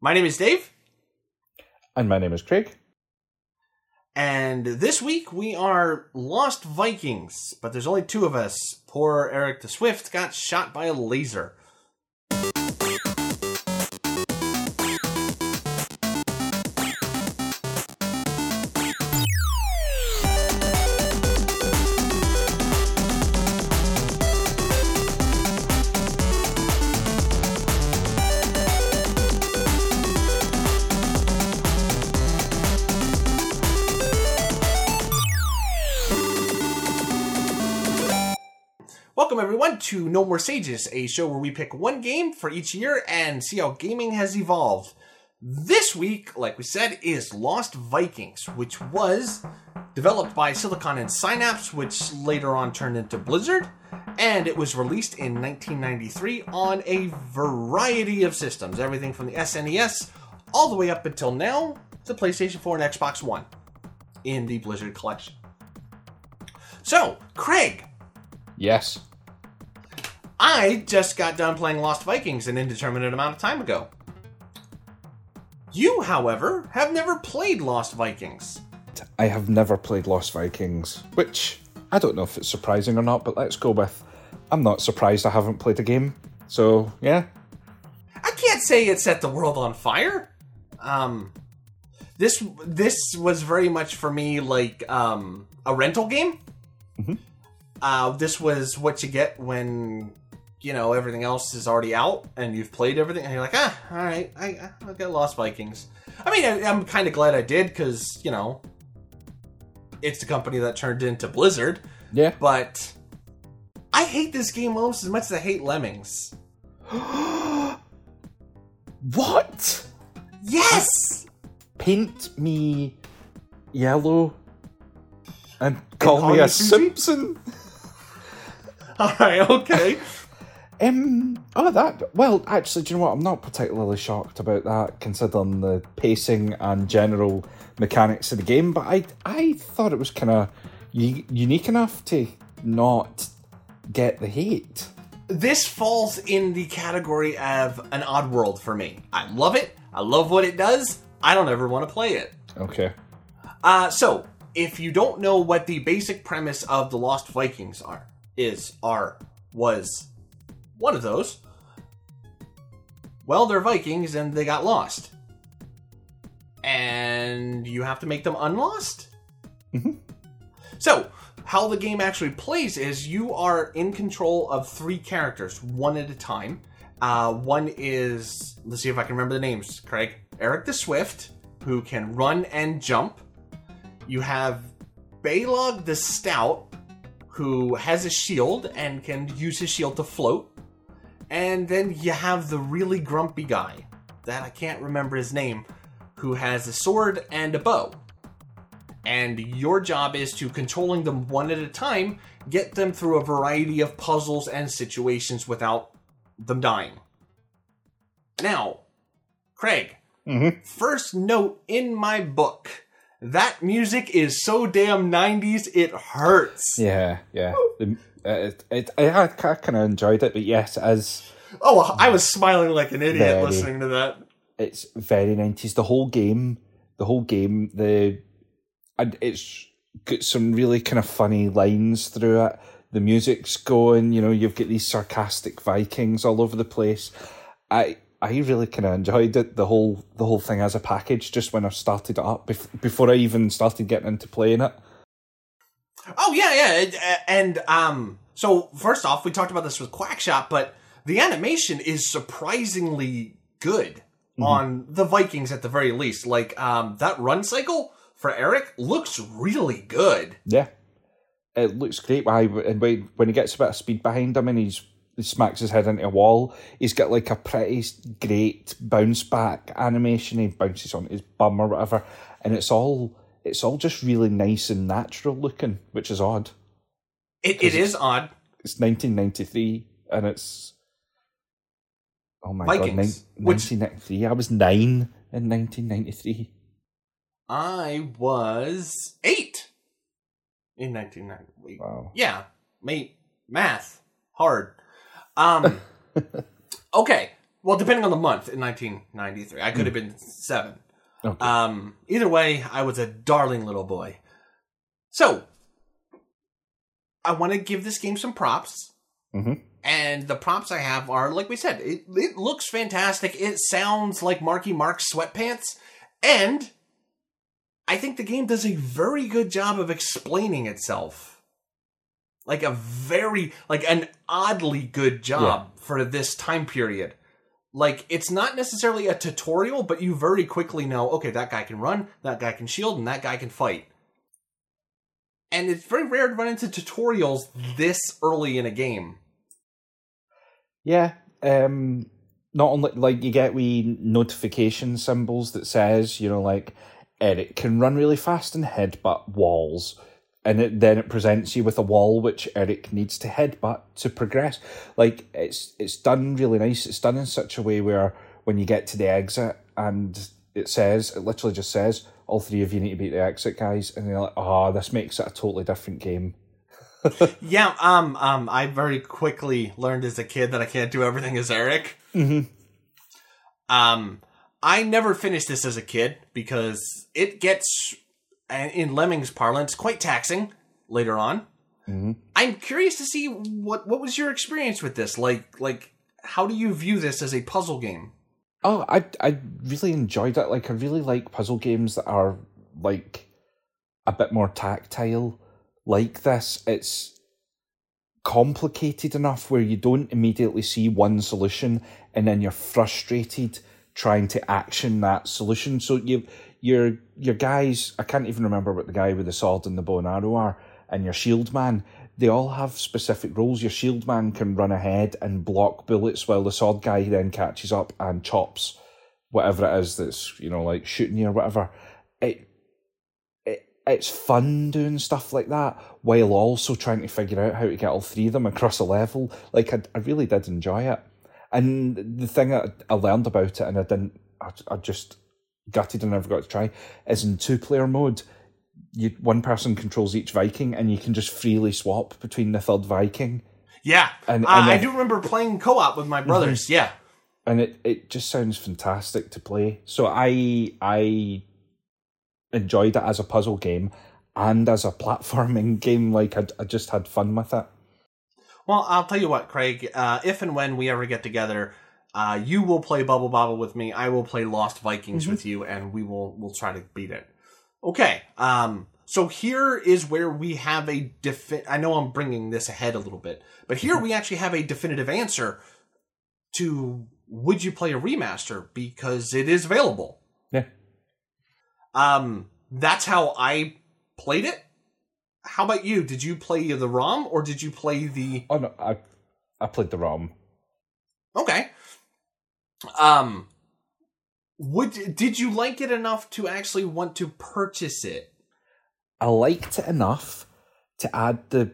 My name is Dave, And my name is Craig. and this week we are Lost Vikings, but there's only two of us. Poor Eric the Swift got shot by a laser. Welcome everyone to No More Sages, a show where we pick one game for each year and see how gaming has evolved. This week, like we said, is Lost Vikings, which was developed by Silicon and Synapse, which later on turned into Blizzard, and it was released in 1993 on a variety of systems, everything from the SNES all the way up until now to PlayStation 4 and Xbox One in the Blizzard collection. So, Craig, Yes. I just got done playing Lost Vikings an indeterminate amount of time ago. You, however, have never played Lost Vikings. I have never played Lost Vikings, which I don't know if it's surprising or not, but let's go with I'm not surprised I haven't played a game. So, yeah. I can't say it set the world on fire. Um, this this was very much for me like um, a rental game. Uh, this was what you get when you know everything else is already out and you've played everything, and you're like, ah, all right, I I got Lost Vikings. I mean, I, I'm kind of glad I did because you know it's the company that turned into Blizzard, Yeah. but I hate this game almost as much as I hate Lemmings. What? Yes. Paint me yellow and call, call me a Susie? Simpson? All right. Okay. Um, oh, that. Well, actually, do you know what? I'm not particularly shocked about that, considering the pacing and general mechanics of the game. But I, I thought it was kind of u- unique enough to not get the hate. this falls in the category of an Oddworld for me. I love it. I love what it does. I don't ever want to play it. Okay. Uh, so, if you don't know what the basic premise of the Lost Vikings are, is, are, was one of those, well, they're Vikings and they got lost. And you have to make them unlost? Mhm. So, how the game actually plays is you are in control of three characters, one at a time. Uh, one is, let's see if I can remember the names, Craig. Eric the Swift, who can run and jump. You have Balog the Stout, who has a shield and can use his shield to float. And then you have the really grumpy guy, that I can't remember his name, who has a sword and a bow. And your job is to, controlling them one at a time, get them through a variety of puzzles and situations without them dying. Now, Craig, Mhm. first note in my book that music is so damn 90s it hurts. Yeah, yeah. The, uh, it, it, I, I kind of enjoyed it, but yes, as Oh, I was smiling like an idiot Very. listening to that. it's very nineties. The whole game, the whole game, the and it's got some really kind of funny lines through it. The music's going, you know. You've got these sarcastic Vikings all over the place. I I really kind of enjoyed it. The whole the whole thing as a package. Just when I started it up, bef- before I even started getting into playing it. Oh yeah, yeah, and um, so first off, we talked about this with Quackshot, but the animation is surprisingly good on the Vikings at the very least. Like um, that run cycle for Eric looks really good. Yeah, it looks great. Why and when he gets a bit of speed behind him and he's he smacks his head into a wall, he's got like a pretty great bounce back animation. He bounces on his bum or whatever, and it's all it's all just really nice and natural looking, which is odd. It, it is odd. It's 1993, and it's oh my Vikings, god, which- 1993. I was nine in 1993. I was eight in 1990. Wow. Yeah, mate, math hard. Um, okay, Well, depending on the month in 1993, I could have been seven. Okay. Um, either way, I was a darling little boy. So, I want to give this game some props. Mhm. And the props I have are, like we said, it, it looks fantastic. It sounds like Marky Mark's sweatpants. And I think the game does a very good job of explaining itself. Like a very, like an oddly good job for this time period. Like, it's not necessarily a tutorial, but you very quickly know, okay, that guy can run, that guy can shield, and that guy can fight. And it's very rare to run into tutorials this early in a game. Yeah. Um not only like you get we notification symbols that says, you know, like Eric can run really fast and headbutt walls. And it, then it presents you with a wall which Eric needs to headbutt to progress. Like it's it's done really nice. It's done in such a way where when you get to the exit and it says it literally just says all three of you need to beat the exit guys, and you're like, oh, this makes it a totally different game. Yeah, um, um, I very quickly learned as a kid that I can't do everything as Eric. Mhm. Um, I never finished this as a kid because it gets, in Lemmings parlance, quite taxing later on. Mhm. I'm curious to see what what was your experience with this. Like, like, how do you view this as a puzzle game? Oh, I I really enjoyed it. Like I really like puzzle games that are like a bit more tactile like this. It's complicated enough where you don't immediately see one solution and then you're frustrated trying to action that solution. So you your your guys I can't even remember what the guy with the sword and the bow and arrow are, and your shield man, they all have specific roles. Your shield man can run ahead and block bullets while the sword guy then catches up and chops whatever it is that's, you know, like shooting you or whatever. It it it's fun doing stuff like that while also trying to figure out how to get all three of them across a level. Like I, I really did enjoy it. And the thing that I learned about it and I didn't I, I just gutted and never got to try is in two player mode you one person controls each Viking and you can just freely swap between the third Viking. Yeah, And- and I then- do remember playing co-op with my brothers. Yeah, and it, it just sounds fantastic to play. So I I enjoyed it as a puzzle game and as a platforming game. Like I, I just had fun with it. Well, I'll tell you what, Craig. Uh, if and when we ever get together, uh, you will play Bubble Bobble with me. I will play Lost Vikings with you, and we will we'll try to beat it. Okay. Um. So here is where we have a defi- I know I'm bringing this ahead a little bit, but here we actually have a definitive answer to would you play a remaster because it is available. Yeah. Um. That's how I played it. How about you? Did you play the ROM or did you play the Oh no, I I played the ROM. Okay. Um would did you like it enough to actually want to purchase it? I liked it enough to add the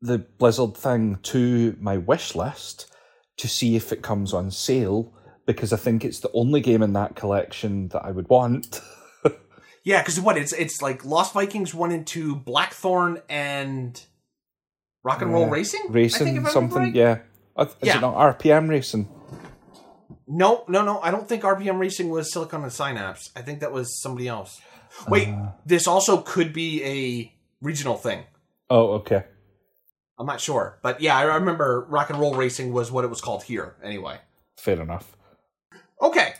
the Blizzard thing to my wish list to see if it comes on sale because I think it's the only game in that collection that I would want. Yeah, because what it's it's like Lost Vikings one and two, Blackthorne and Rock and Roll Yeah. Racing. I think racing something, right. yeah. Uh, Is Yeah. it not RPM racing? No, no, no. I don't think RPM Racing was Silicon and Synapse. I think that was somebody else. Wait, Uh. this also could be a regional thing. Oh, okay. I'm not sure, but yeah, I remember Rock and Roll Racing was what it was called here. Anyway. Fair enough. Okay.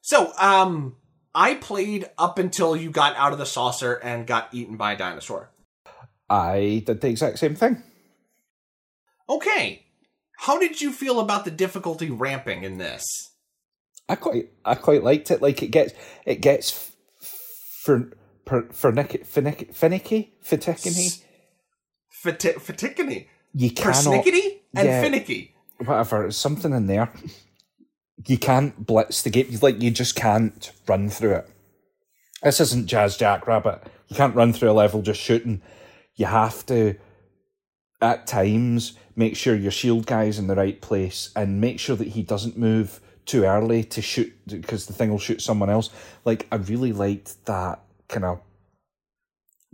So, um, I played up until you got out of the saucer and got eaten by a dinosaur. I did the exact same thing. Okay. How did you feel about the difficulty ramping in this? I quite, I quite liked it. Like it gets, it gets f- for, for, finicky, finicky, finicky, finicky. You cannot, Persnickety and yeah. finicky. whatever. There's something in there. You can't blitz the game. Like you just can't run through it. This isn't Jazz Jackrabbit. You can't run through a level just shooting. You have to, at times, make sure your shield guy's in the right place and make sure that he doesn't move too early to shoot because the thing will shoot someone else. Like I really liked that kind of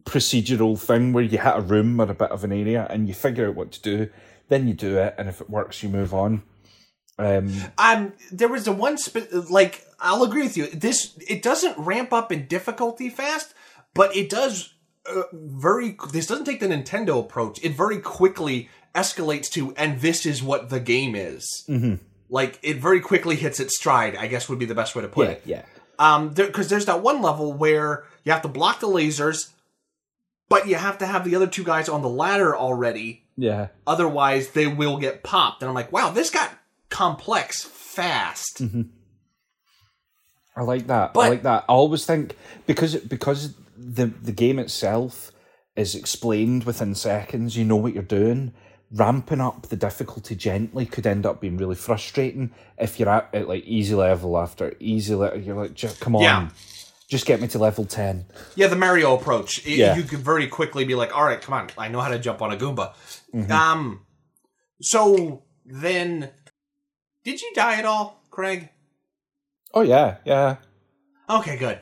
procedural thing where you hit a room or a bit of an area and you figure out what to do, then you do it, and if it works, you move on. Um, Um, there was the one spe- like I'll agree with you. This it doesn't ramp up in difficulty fast, but it does uh, very. This doesn't take the Nintendo approach. It very quickly escalates to, and this is what the game is. Mm-hmm. Like it very quickly hits its stride. I guess would be the best way to put yeah, it. yeah. Um, because there's that one level where you have to block the lasers, but you have to have the other two guys on the ladder already Yeah. otherwise they will get popped. And I'm like, wow, this got complex fast. I like that. I like that. I always think because because the the game itself is explained within seconds. You know what you're doing. Ramping up the difficulty gently could end up being really frustrating if you're at, at like easy level after easy level. You're like, just come on, Yeah. just get me to level ten. Yeah, the Mario approach. It- Yeah. You could very quickly be like, all right, come on, I know how to jump on a Goomba. Mm-hmm. Um, so then, did you die at all, Craig? Oh yeah, yeah. Okay, good.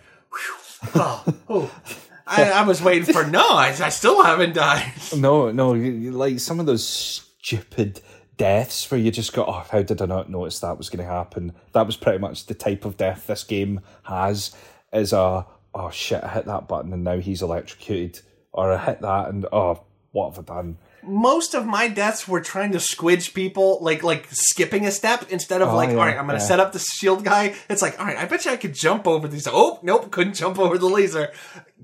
Oh, oh. I, I was waiting for no. I, I still haven't died. No, no, you, you- like some of those stupid deaths where you just go, oh, how did I not notice that was going to happen? That was pretty much the type of death this game has. Is a oh shit, I hit that button and now he's electrocuted, or I hit that and oh, what have I done? Most of my deaths were trying to squidge people, like like skipping a step instead of Oh, like, yeah, all right, I'm gonna yeah. set up the shield guy. It's like, all right, I bet you I could jump over these. Oh, nope, couldn't jump over the laser.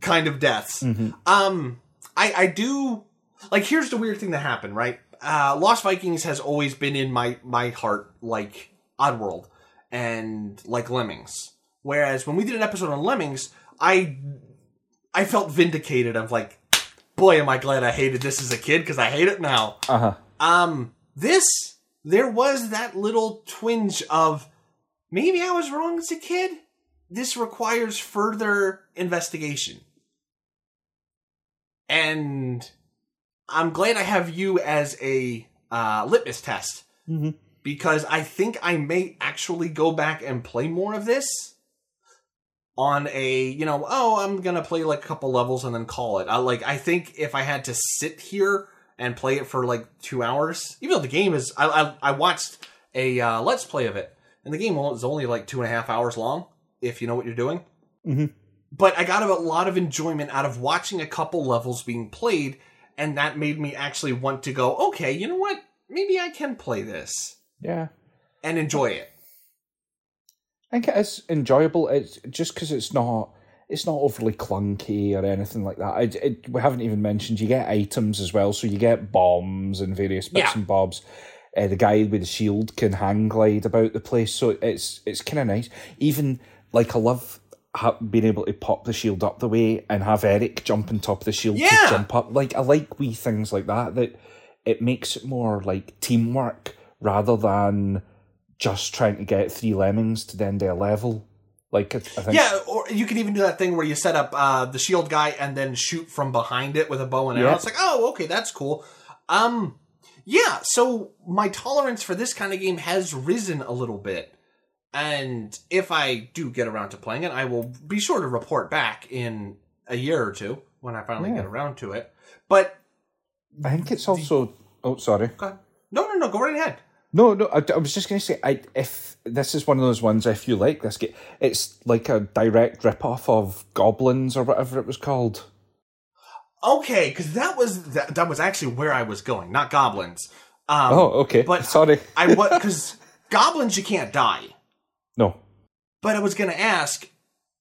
Kind of deaths. Mm-hmm. Um, I I do like. Here's the weird thing that happened. Right, uh, Lost Vikings has always been in my my heart, like Oddworld and like Lemmings. Whereas when we did an episode on Lemmings, I I felt vindicated. Of like, boy, am I glad I hated this as a kid because I hate it now. Uh huh. Um, this there was that little twinge of maybe I was wrong as a kid. This requires further investigation, and I'm glad I have you as a uh, litmus test Mhm. because I think I may actually go back and play more of this on a you know oh I'm gonna play like a couple levels and then call it. I like I think if I had to sit here and play it for like two hours, even though the game is I I, I watched a uh, let's play of it and the game is only like two and a half hours long if you know what you're doing. Mhm. But I got a lot of enjoyment out of watching a couple levels being played, and that made me actually want to go. Okay, you know what? Maybe I can play this Yeah. and enjoy it. I think it is enjoyable. It's just because it's not it's not overly clunky or anything like that. I, it, we haven't even mentioned you get items as well, so you get bombs and various bits Yeah. and bobs. Uh, the guy with the shield can hang glide about the place, so it's it's kind of nice. Even like I love ha- being able to pop the shield up the way and have Eric jump on top of the shield Yeah. to jump up. Like I like wee things like that. That it makes it more like teamwork rather than just trying to get three lemmings to the end of a level. Like I I think, Yeah, or you can even do that thing where you set up uh, the shield guy and then shoot from behind it with a bow and arrow. Yeah. It's like, oh, okay, that's cool. Um, yeah. So my tolerance for this kind of game has risen a little bit, and if I do get around to playing it, I will be sure to report back in a year or two when I finally Yeah. get around to it. But I think it's also. Oh, sorry. go ahead. no, no, no, go right ahead. No, no. I, I was just going to say, I, if this is one of those ones, if you like this game, it's like a direct rip off of Goblins or whatever it was called. Okay, because that was that, that was actually where I was going, not goblins. Um, Oh, okay. but- sorry. I was because goblins you can't die. No. But I was going to ask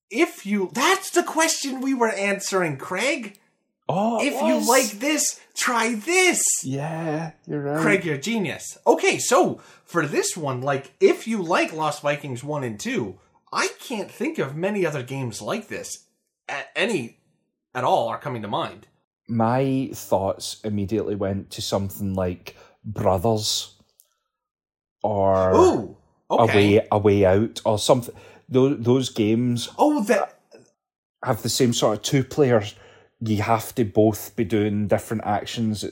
if you. That's the question we were answering, Craig. Oh, if you like this, try this. Yeah, you're right. Craig, you're a genius. Okay, so for this one, like, if you like Lost Vikings 1 and 2, I can't think of many other games like this. A- any at all are coming to mind. My thoughts immediately went to something like Brothers or Ooh, a way a way out or something. Those those games Oh, that. have the same sort of two players. You have to both be doing different actions.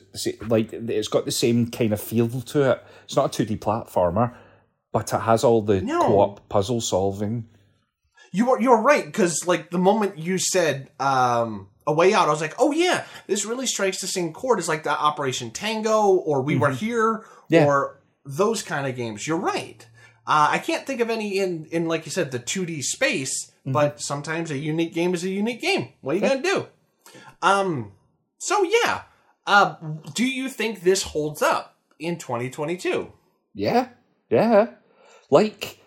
Like it's got the same kind of feel to it. It's not a two D platformer, but it has all the No. co-op puzzle solving. You are you're right because like the moment you said um, a way out, I was like, oh yeah, this really strikes the same chord as like the Operation Tango or We Were Here Mm-hmm. Yeah. or those kind of games. You're right. Uh, I can't think of any in in like you said the 2D space, but sometimes a unique game is a unique game. What are you gonna do? Um. So yeah. Uh, do you think this holds up in 2022? Yeah, yeah. Like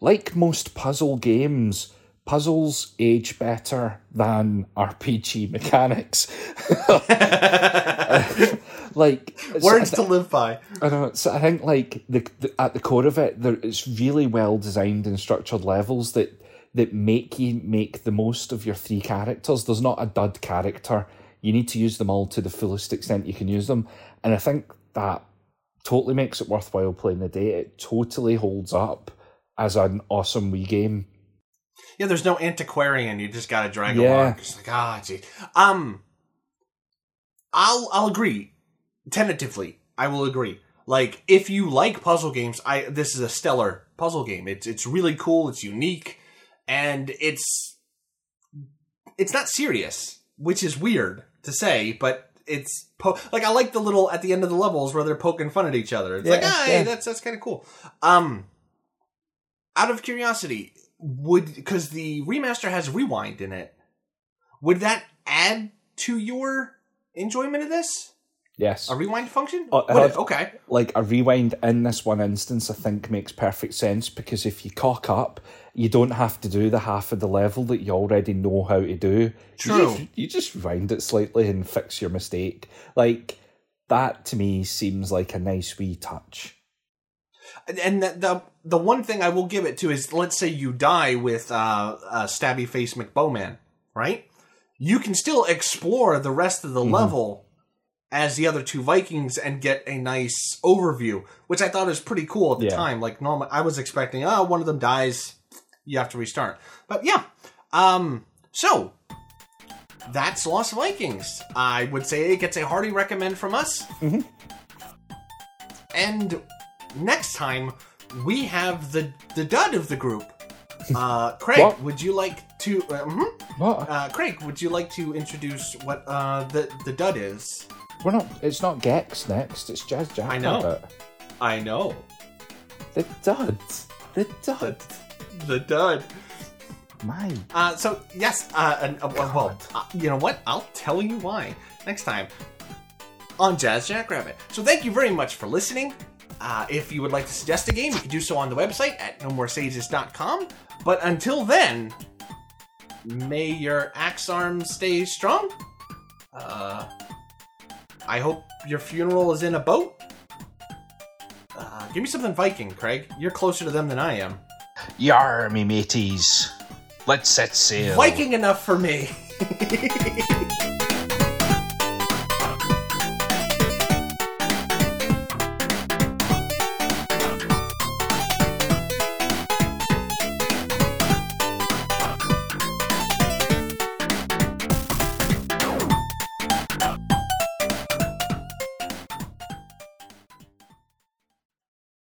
like most puzzle games, puzzles age better than RPG mechanics. like so Words thi- to live by. I know. So I think like the, the at the core of it, there it's really well designed and structured levels that that make you make the most of your three characters. There's not a dud character. You need to use them all to the fullest extent you can use them, and I think that totally makes it worthwhile playing the day. It totally holds up as an awesome wee game. Yeah, there's no antiquarian. You just gotta drag Yeah. along. It's like ah, gee. Um, I'll I'll agree. Tentatively, I will agree. Like if you like puzzle games, I this is a stellar puzzle game. It's it's really cool. It's unique, and it's it's not serious, which is weird to say, but it's po- like I like the little at the end of the levels where they're poking fun at each other. It's like Yeah, ah, yeah. that's that's kind of cool. Um, out of curiosity, would because the remaster has rewind in it, would that add to your enjoyment of this? Yes. A rewind function? Uh, have- Okay. like a rewind in this one instance, I think makes perfect sense because if you cock up, you don't have to do the half of the level that you already know how to do. True. You just, you just rewind it slightly and fix your mistake. Like that to me seems like a nice wee touch. And- And the, the the one thing I will give it to is, let's say you die with uh, uh, Stabby Face McBowman, right? You can still explore the rest of the Mm-hmm. level as the other two Vikings and get a nice overview, which I thought was pretty cool at the Yeah. time. Like normal, I was expecting, oh, one of them dies, you have to restart. But yeah, um, so that's Lost Vikings. I would say it gets a hearty recommend from us. And next time we have the the dud of the group. Uh, Craig, What? would you like to? Uh, mhm. What? uh, Craig, would you like to introduce what uh, the the dud is? We're not. It's not Gex next. It's Jazz Jack. I know. I know The dud. The dud. the the dud. My. Uh, so yes, uh, and, uh, well, well uh, you know what? I'll tell you why next time on Jazz Jackrabbit. So thank you very much for listening. Uh, if you would like to suggest a game, you can do so on the website at nomoresages.com. But until then, may your axe arm stay strong. Uh, I hope your funeral is in a boat. Uh, give me something Viking, Craig. You're closer to them than I am. Yar, me mateys. Let's set sail. Viking enough for me.